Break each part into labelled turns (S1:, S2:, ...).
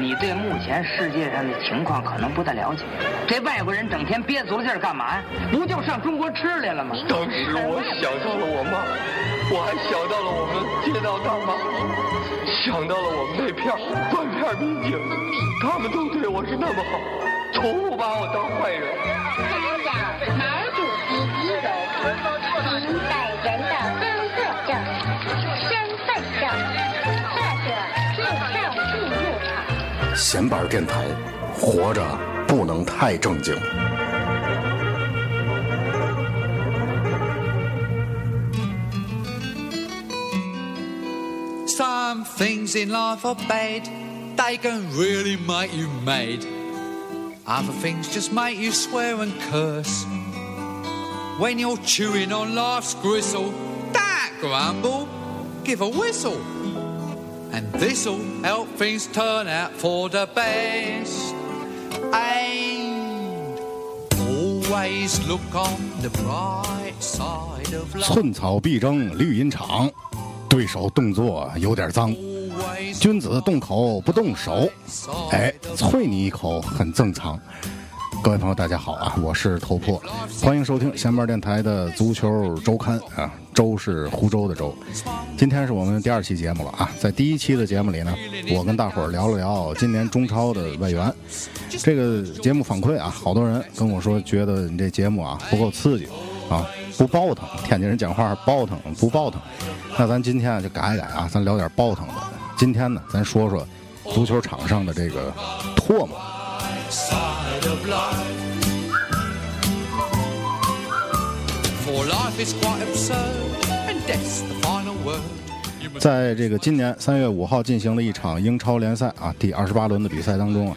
S1: 你对目前世界上的情况可能不太了解。这外国人整天憋足了劲儿干嘛呀？不就上中国吃来了吗？
S2: 当时我想到了我妈，我还想到了我们街道大妈，想到了我们那片断片民警，他们都对我是那么好，从不把我当坏人。
S3: 闲板电台，活着不能太正经。
S4: Some things in life are bad, they can really make you mad. Other things just make you swear and curse. When you're chewing on life's gristle, don't grumble, give a whistle. And this'll help things turn out for the best. And always look on the bright side of life.
S3: 寸草必争绿茵场，对手动作有点脏。君子动口不动手，哎，啐你一口很正常。各位朋友，大家好啊，我是头破，欢迎收听闲班电台的足球周刊啊，周是湖州的周。今天是我们第二期节目了啊，在第一期的节目里呢，我跟大伙儿聊了聊今年中超的外援。这个节目反馈啊，好多人跟我说，觉得你这节目啊不够刺激啊，不爆腾。天津人讲话爆腾不爆腾？那咱今天啊就改一改啊，咱聊点爆腾的。今天呢，咱说说足球场上的这个唾沫。
S4: For life is quite absurd, and death's the final word.
S3: 在这个今年三月五号进行的一场英超联赛啊第二十八轮的比赛当中啊，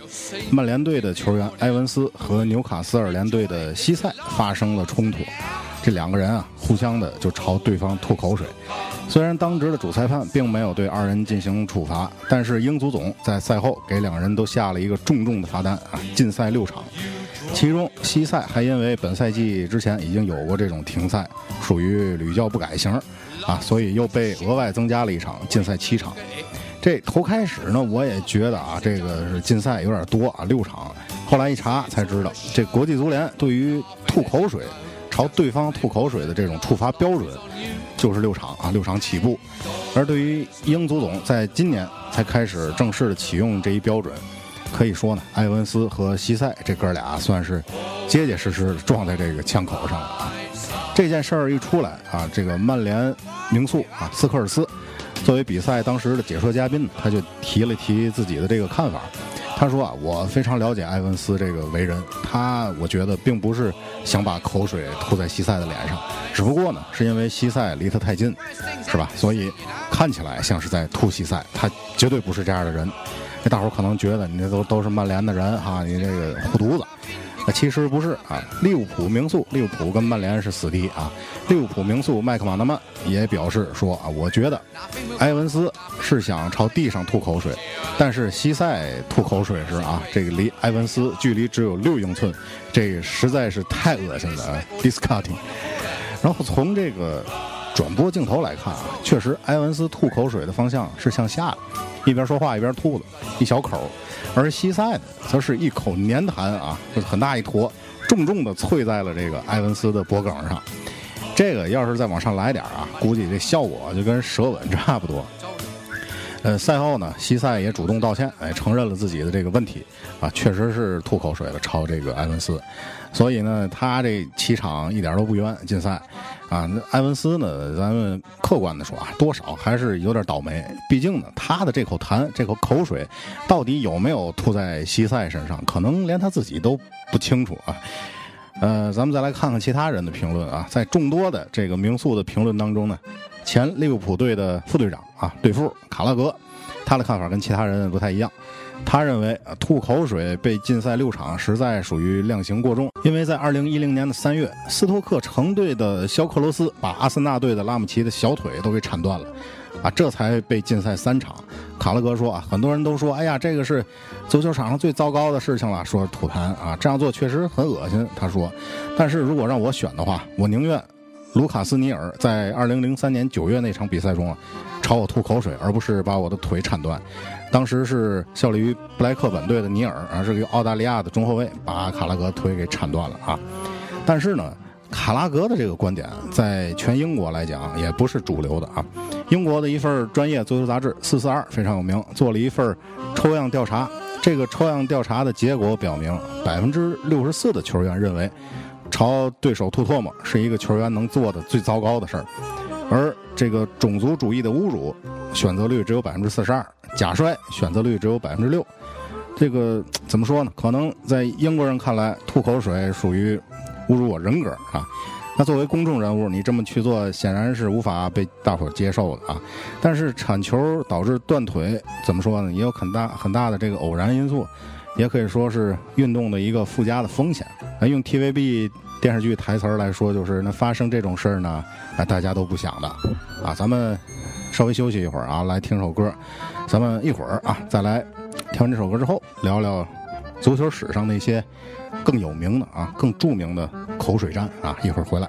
S3: 曼联队的球员埃文斯和纽卡斯尔联队的西塞发生了冲突，这两个人啊互相的就朝对方吐口水。虽然当值的主裁判并没有对二人进行处罚，但是英足总在赛后给两人都下了一个重重的罚单啊，禁赛六场。其中西塞还因为本赛季之前已经有过这种停赛，属于屡教不改型啊，所以又被额外增加了一场禁赛七场。这头开始呢，我也觉得啊，这个是禁赛有点多啊，六场。后来一查才知道，这国际足联对于吐口水、朝对方吐口水的这种处罚标准就是六场啊，六场起步。而对于英足总在今年才开始正式的启用这一标准，可以说呢，埃文斯和西塞这哥俩算是结结实实撞在这个枪口上了啊。这件事儿一出来啊，这个曼联名宿啊斯科尔斯作为比赛当时的解说嘉宾，他就提了提自己的这个看法。他说啊，我非常了解埃文斯这个为人，他我觉得并不是想把口水吐在西塞的脸上，只不过呢，是因为西塞离他太近，是吧？所以看起来像是在吐西塞，他绝对不是这样的人。那大伙可能觉得你这都都是曼联的人哈，你这个护犊子。那其实不是啊，利物浦名宿利物浦跟曼联是死敌啊。利物浦名宿麦克马纳曼也表示说啊，我觉得埃文斯是想朝地上吐口水，但是西塞吐口水时啊，这个离埃文斯距离只有六英寸，这实在是太恶心了啊，disgusting。然后从这个转播镜头来看啊，确实埃文斯吐口水的方向是向下的，一边说话一边吐的一小口，而西塞呢，则是一口粘痰啊，很大一坨，重重的啐在了这个埃文斯的脖梗上。这个要是再往上来点啊，估计这效果就跟舌吻差不多。呃，赛后呢，西塞也主动道歉，哎，承认了自己的这个问题，啊，确实是吐口水了，朝这个埃文斯，所以呢，他这七场一点都不冤，禁赛，啊，埃文斯呢，咱们客观的说啊，多少还是有点倒霉，毕竟呢，他的这口痰，这口口水，到底有没有吐在西塞身上，可能连他自己都不清楚啊。呃，咱们再来看看其他人的评论啊，在众多的这个名宿的评论当中呢，前利物浦队的副队长啊，队副卡拉格，他的看法跟其他人不太一样。他认为啊，吐口水被禁赛六场，实在属于量刑过重。因为在二零一零年的三月，斯托克城队的肖克罗斯把阿森纳队的拉姆齐的小腿都给铲断了，啊，这才被禁赛三场。卡拉格说啊，很多人都说，哎呀，这个是足球场上最糟糕的事情了，说吐痰啊，这样做确实很恶心。他说，但是如果让我选的话，我宁愿卢卡斯尼尔在二零零三年九月那场比赛中啊，
S5: 朝我吐口水，而不是把我的腿铲断。当时是效力于布莱克本队的尼尔啊，是个澳大利亚的中后卫，把卡拉格腿给铲断了啊。但是呢，卡拉格的这个观点在全英国来讲也不是主流的啊。英国的一份专业足球杂志《四四二》非常有名，做了一份抽样调查。这个抽样调查的结果表明，百分之六十四的球员认为，朝对手吐唾沫是一个球员能做的最糟糕的事儿。而这个种族主义的侮辱，选择率只有百分之四十二；假摔选择率只有百分之六。这个怎么说呢？可能在英国人看来，吐口水属于侮辱我人格啊。那作为公众人物，你这么去做，显然是无法被大伙接受的啊。但是铲球导致断腿，怎么说呢？也有很大很大的这个偶然因素，也可以说是运动的一个附加的风险。那用 TVB 电视剧台词儿来说，就是那发生这种事儿呢，那大家都不想的啊。咱们稍微休息一会儿啊，来听首歌。咱们一会儿啊，再来听完这首歌之后，聊聊足球史上那些更有名的啊、更著名的口水战啊。一会儿回来。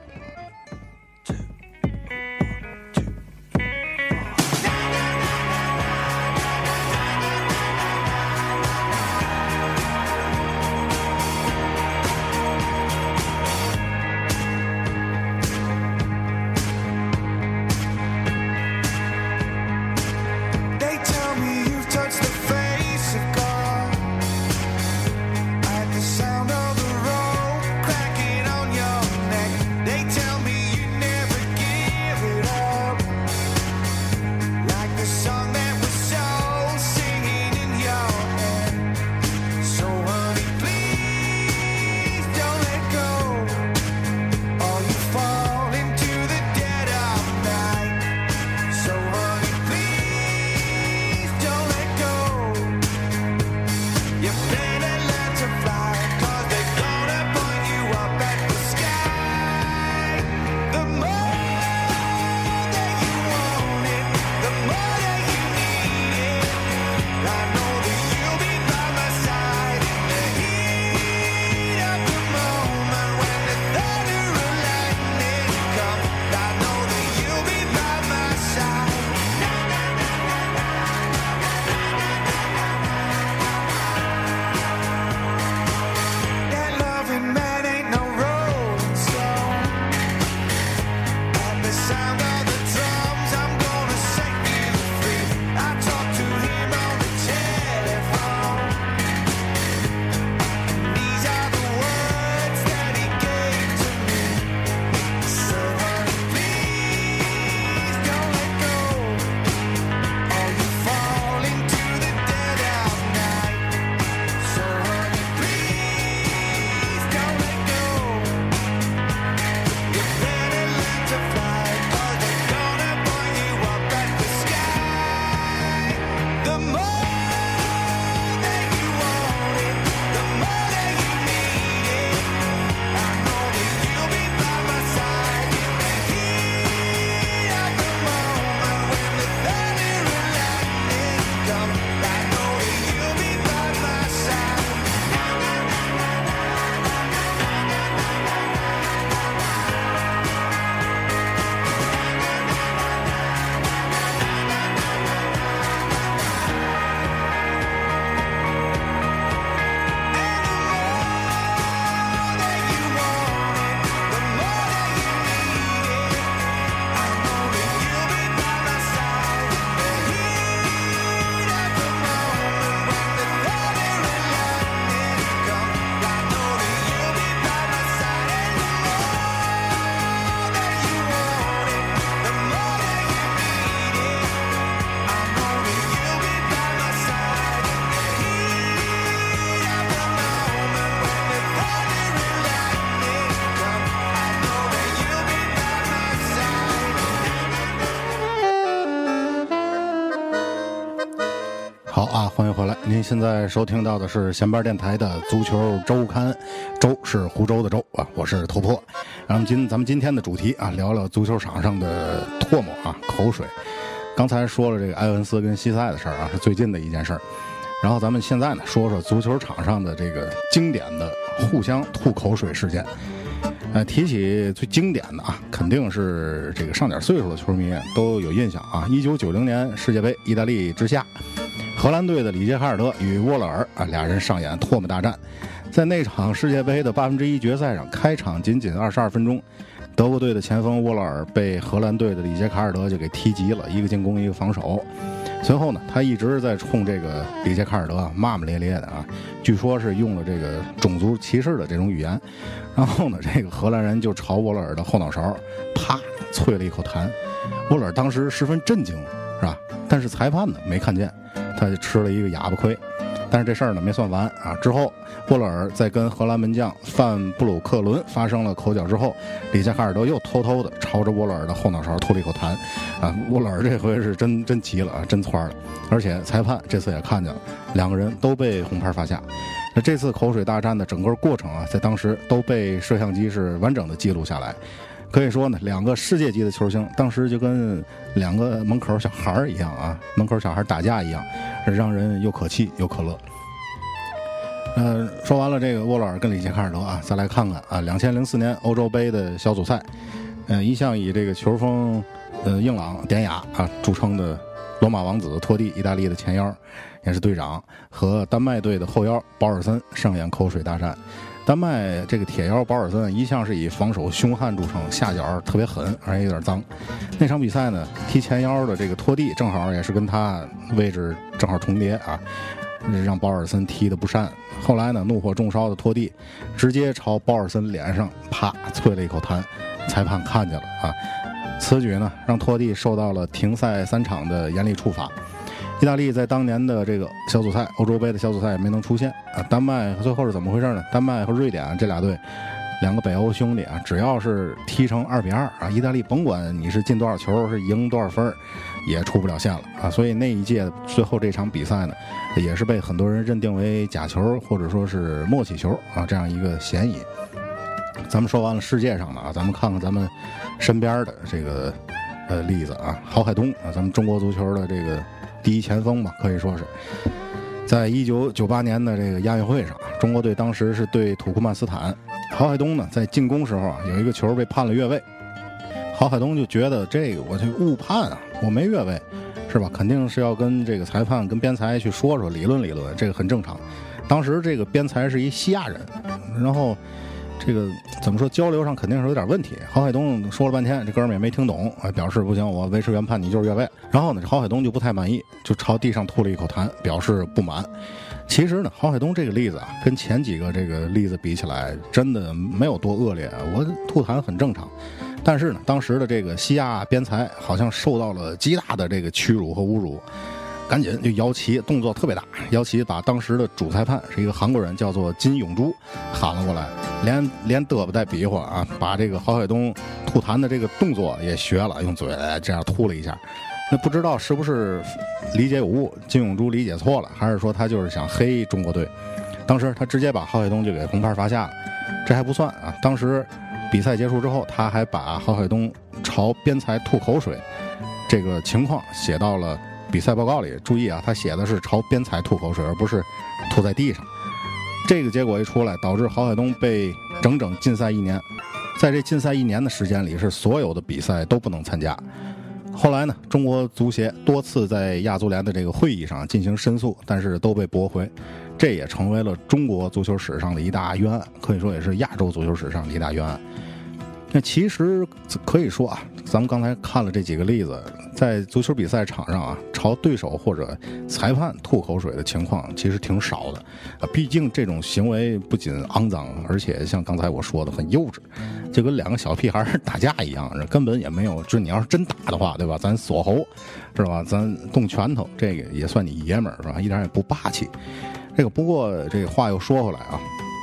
S5: 现在收听到的是闲班电台的足球周刊，周是湖州的周啊，我是头破。然后今咱们今天的主题啊，聊聊足球场上的唾沫啊、口水。刚才说了这个埃文斯跟西塞的事儿啊，是最近的一件事儿。然后咱们现在呢，说说足球场上的这个经典的互相吐口水事件。
S3: 呃，提起最经典的啊，肯定是这个上点岁数的球迷都有印象啊。一九九零年世界杯，意大利之下，荷兰队的里杰卡尔德与沃勒尔啊俩人上演唾沫大战。在那场世界杯的八分之一决赛上，开场仅仅二十二分钟，德国队的前锋沃勒尔被荷兰队的里杰卡尔德就给踢急了，一个进攻，一个防守。随后呢，他一直在冲这个里杰卡尔德啊骂骂咧咧的啊，据说是用了这个种族歧视的这种语言。然后呢，这个荷兰人就朝沃勒尔的后脑勺啪啐了一口痰。沃勒尔当时十分震惊，是吧？但是裁判呢没看见，他就吃了一个哑巴亏。但是这事儿呢没算完啊！之后，沃勒尔在跟荷兰门将范布鲁克伦发生了口角之后，里加卡尔德又偷偷的朝着沃勒尔的后脑勺吐了一口痰，啊！沃勒尔这回是真真急了啊，真窜了！而且裁判这次也看见了，两个人都被红牌罚下。那这次口水大战的整个过程啊，在当时都被摄像机是完整的记录下来。可以说呢，两个世界级的球星当时就跟两个门口小孩儿一样啊，门口小孩打架一样，让人又可气又可乐。呃，说完了这个沃洛尔跟里杰卡尔德啊，再来看看啊，两千零四年欧洲杯的小组赛，呃，一向以这个球风呃硬朗典雅啊著称的罗马王子托蒂，意大利的前腰也是队长，和丹麦队的后腰保尔森上演口水大战。丹麦这个铁腰保尔森一向是以防守凶悍著称，下脚特别狠，而且有点脏。那场比赛呢，踢前腰的这个托蒂正好也是跟他位置正好重叠啊，让保尔森踢得不善。后来呢，怒火中烧的托蒂直接朝保尔森脸上啪啐了一口痰，裁判看见了啊。此举呢，让托蒂受到了停赛三场的严厉处罚。意大利在当年的这个小组赛，欧洲杯的小组赛也没能出现啊。丹麦最后是怎么回事呢？丹麦和瑞典这俩队，两个北欧兄弟啊，只要是踢成二比二啊，意大利甭管你是进多少球，是赢多少分，也出不了线了啊。所以那一届最后这场比赛呢，也是被很多人认定为假球或者说是默契球啊这样一个嫌疑。咱们说完了世界上的啊，咱们看看咱们身边的这个呃例子啊，郝海东啊，咱们中国足球的这个。第一前锋吧，可以说是，在一九九八年的这个亚运会上，中国队当时是对土库曼斯坦。郝海东呢，在进攻时候啊，有一个球被判了越位。郝海东就觉得这个我就误判啊，我没越位，是吧？肯定是要跟这个裁判、跟边裁去说说，理论理论，这个很正常。当时这个边裁是一西亚人，然后。这个怎么说？交流上肯定是有点问题。郝海东说了半天，这哥们也没听懂，表示不行，我维持原判，你就是越位。然后呢，郝海东就不太满意，就朝地上吐了一口痰，表示不满。其实呢，郝海东这个例子啊，跟前几个这个例子比起来，真的没有多恶劣。我吐痰很正常，但是呢，当时的这个西亚边裁好像受到了极大的这个屈辱和侮辱。赶紧就摇旗，动作特别大，摇旗把当时的主裁判是一个韩国人，叫做金永珠，喊了过来，连连嘚啵带比划啊，把这个郝海东吐痰的这个动作也学了，用嘴这样吐了一下。那不知道是不是理解有误，金永珠理解错了，还是说他就是想黑中国队？当时他直接把郝海东就给红牌罚下了。这还不算啊，当时比赛结束之后，他还把郝海东朝边裁吐口水这个情况写到了。比赛报告里注意啊，他写的是朝边裁吐口水，而不是吐在地上。这个结果一出来，导致郝海东被整整禁赛一年。在这禁赛一年的时间里，是所有的比赛都不能参加。后来呢，中国足协多次在亚足联的这个会议上进行申诉，但是都被驳回。这也成为了中国足球史上的一大冤案，可以说也是亚洲足球史上的一大冤案。那其实可以说啊，咱们刚才看了这几个例子，在足球比赛场上啊，朝对手或者裁判吐口水的情况其实挺少的啊。毕竟这种行为不仅肮脏，而且像刚才我说的很幼稚，就跟两个小屁孩打架一样，根本也没有。就是你要是真打的话，对吧？咱锁喉，是吧？咱动拳头，这个也算你爷们儿，是吧？一点也不霸气。这个不过这个话又说回来啊，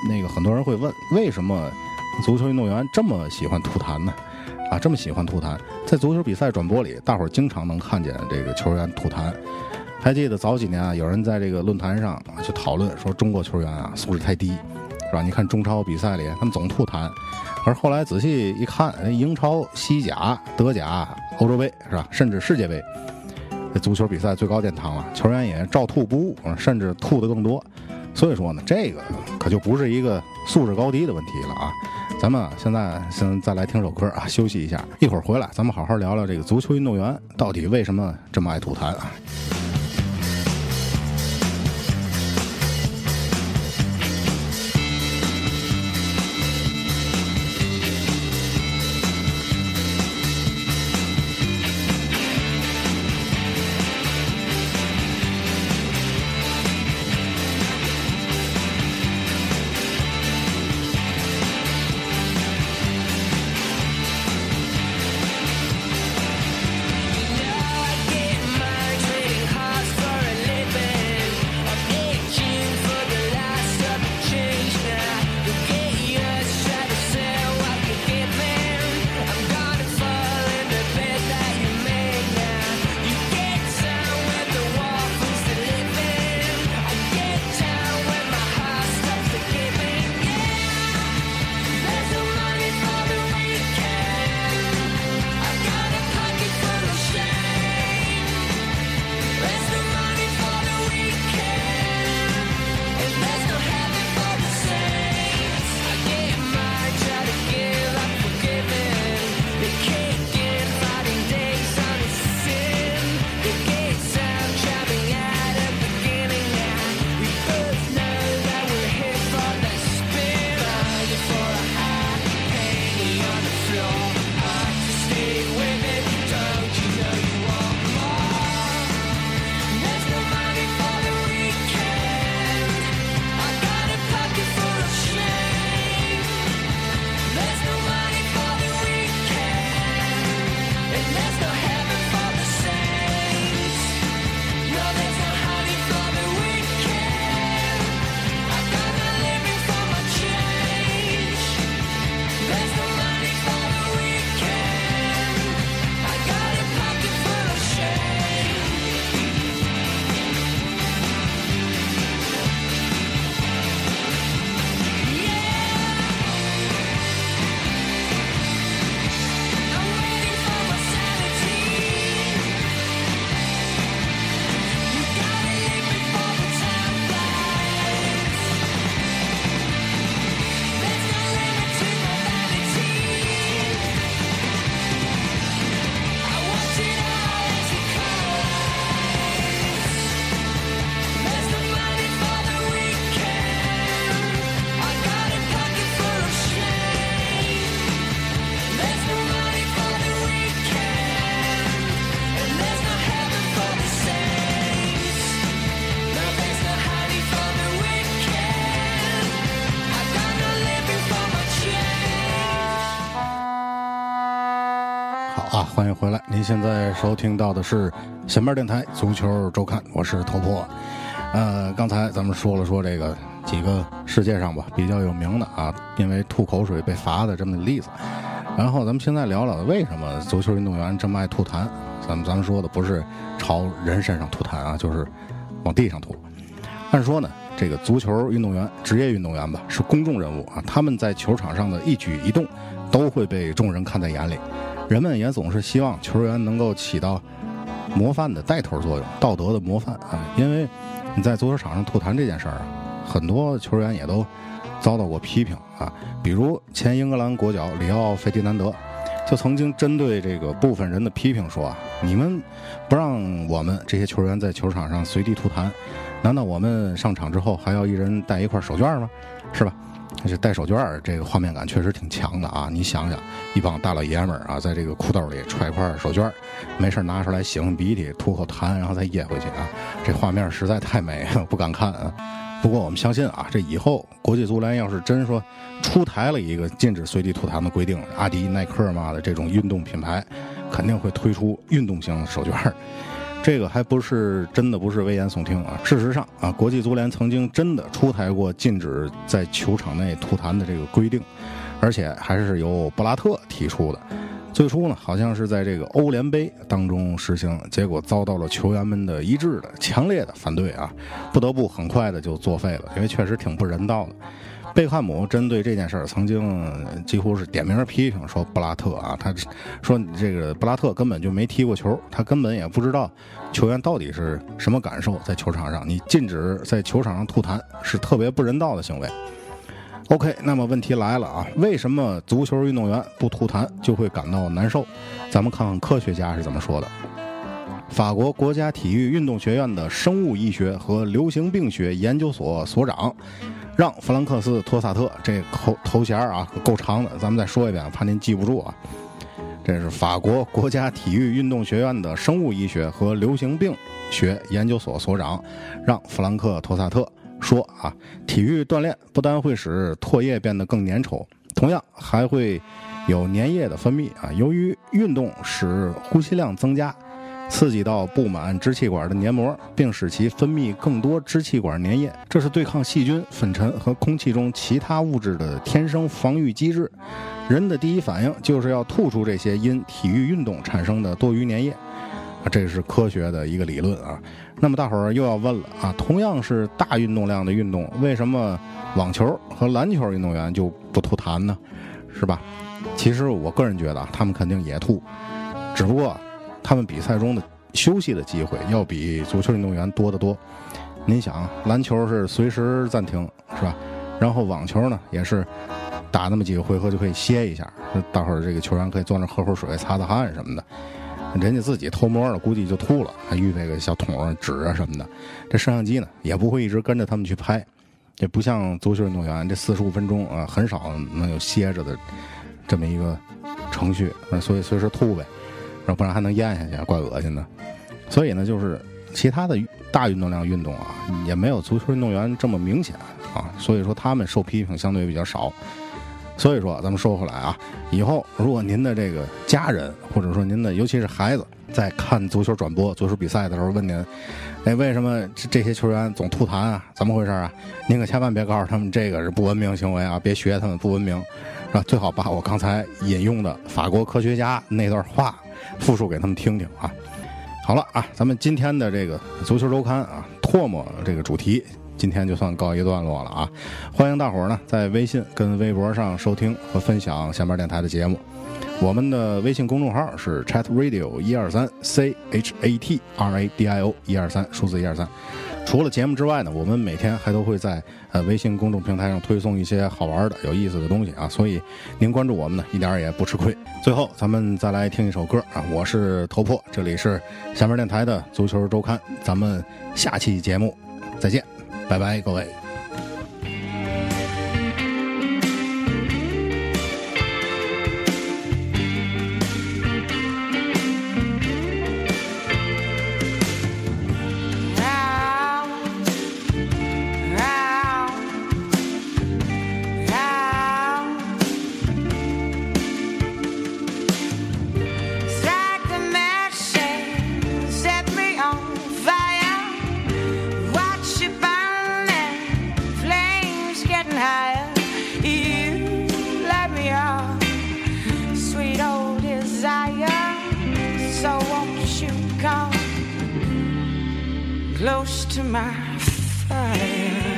S3: 那个很多人会问，为什么？足球运动员这么喜欢吐痰呢？啊，这么喜欢吐痰，在足球比赛转播里，大伙儿经常能看见这个球员吐痰。还记得早几年啊，有人在这个论坛上去讨论说中国球员啊素质太低，是吧？你看中超比赛里他们总吐痰，而后来仔细一看，英超、西甲、德甲、欧洲杯是吧？甚至世界杯，这足球比赛最高殿堂了，球员也照吐不误，甚至吐的更多。所以说呢，这个可就不是一个素质高低的问题了啊。咱们现在先再来听首歌啊，休息一下，一会儿回来咱们好好聊聊这个足球运动员到底为什么这么爱吐痰啊。欢迎回来！您现在收听到的是闲班电台足球周刊，我是头破。呃，刚才咱们说了说这个几个世界上吧比较有名的啊，因为吐口水被罚的这么的例子。然后咱们现在聊聊为什么足球运动员这么爱吐痰。咱们咱们说的不是朝人身上吐痰啊，就是往地上吐。按说呢，这个足球运动员、职业运动员吧，是公众人物啊，他们在球场上的一举一动都会被众人看在眼里。人们也总是希望球员能够起到模范的带头作用，道德的模范啊。因为你在足球场上吐痰这件事儿啊，很多球员也都遭到过批评啊。比如前英格兰国脚里奥费迪南德就曾经针对这个部分人的批评说啊：“你们不让我们这些球员在球场上随地吐痰，难道我们上场之后还要一人带一块手绢吗？是吧？”而且带手绢儿，这个画面感确实挺强的啊！你想想，一帮大老爷们儿啊，在这个裤兜里揣一块手绢儿，没事拿出来擤鼻涕、吐口痰，然后再掖回去啊！这画面实在太美了，不敢看啊！不过我们相信啊，这以后国际足联要是真说出台了一个禁止随地吐痰的规定，阿迪、耐克嘛的这种运动品牌肯定会推出运动型手绢儿。这个还不是真的，不是危言耸听啊！事实上啊，国际足联曾经真的出台过禁止在球场内吐痰的这个规定，而且还是由布拉特提出的。最初呢，好像是在这个欧联杯当中实行，结果遭到了球员们的一致的、强烈的反对啊，不得不很快的就作废了，因为确实挺不人道的。贝克汉姆针对这件事儿，曾经几乎是点名批评说布拉特啊，他说这个布拉特根本就没踢过球，他根本也不知道球员到底是什么感受在球场上。你禁止在球场上吐痰是特别不人道的行为。OK，那么问题来了啊，为什么足球运动员不吐痰就会感到难受？咱们看看科学家是怎么说的。法国国家体育运动学院的生物医学和流行病学研究所所长让·弗兰克斯·托萨特，这头头衔啊够长的，咱们再说一遍，怕您记不住啊。这是法国国家体育运动学院的生物医学和流行病学研究所所长让·弗兰克·托萨特。说啊，体育锻炼不但会使唾液变得更粘稠，同样还会有粘液的分泌啊。由于运动使呼吸量增加，刺激到布满支气管的黏膜，并使其分泌更多支气管粘液，这是对抗细菌、粉尘和空气中其他物质的天生防御机制。人的第一反应就是要吐出这些因体育运动产生的多余粘液。啊这是科学的一个理论啊。那么大伙儿又要问了啊，同样是大运动量的运动，为什么网球和篮球运动员就不吐痰呢？是吧？其实我个人觉得啊，他们肯定也吐，只不过他们比赛中的休息的机会要比足球运动员多得多。您想，篮球是随时暂停，是吧？然后网球呢，也是打那么几个回合就可以歇一下，大伙儿这个球员可以坐那喝会水、擦擦汗什么的。人家自己偷摸的，估计就吐了，还预备个小桶、纸啊什么的。这摄像机呢，也不会一直跟着他们去拍。这不像足球运动员，这四十五分钟啊，很少能有歇着的这么一个程序，所以随时吐呗，要不然还能咽下去，怪恶心的。所以呢，就是其他的大运动量运动啊，也没有足球运动员这么明显啊，所以说他们受批评相对比较少。所以说，咱们说回来啊，以后如果您的这个家人，或者说您的尤其是孩子，在看足球转播、足球比赛的时候，问您，哎，为什么这这些球员总吐痰啊？怎么回事啊？您可千万别告诉他们这个是不文明行为啊，别学他们不文明，是吧？最好把我刚才引用的法国科学家那段话复述给他们听听啊。好了啊，咱们今天的这个足球周刊啊，唾沫这个主题。今天就算告一段落了啊！欢迎大伙儿呢在微信跟微博上收听和分享下面电台的节目。我们的微信公众号是 Chat Radio 一二三 C H A T R A D I O 一二三数字一二三。除了节目之外呢，我们每天还都会在呃微信公众平台上推送一些好玩的、有意思的东西啊，所以您关注我们呢一点也不吃亏。最后，咱们再来听一首歌啊！我是头破，这里是下面电台的足球周刊，咱们下期节目再见。拜拜，各位。
S6: wish You come close to my fire.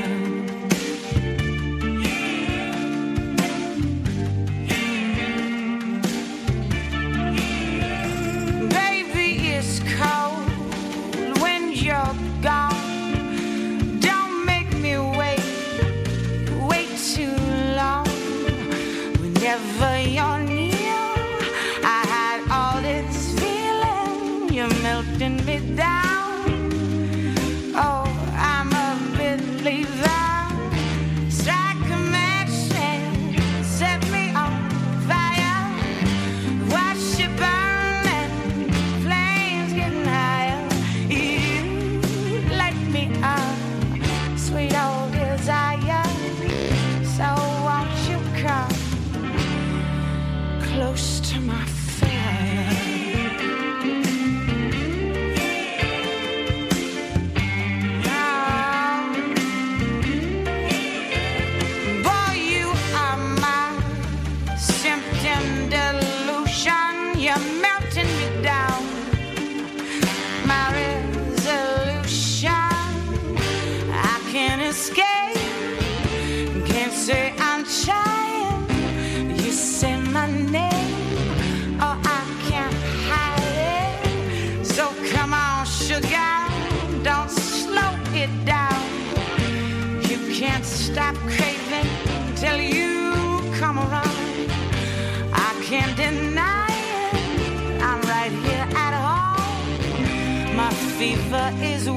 S6: Can't stop craving till you come around. I can't deny it. I'm right here at home. My fever is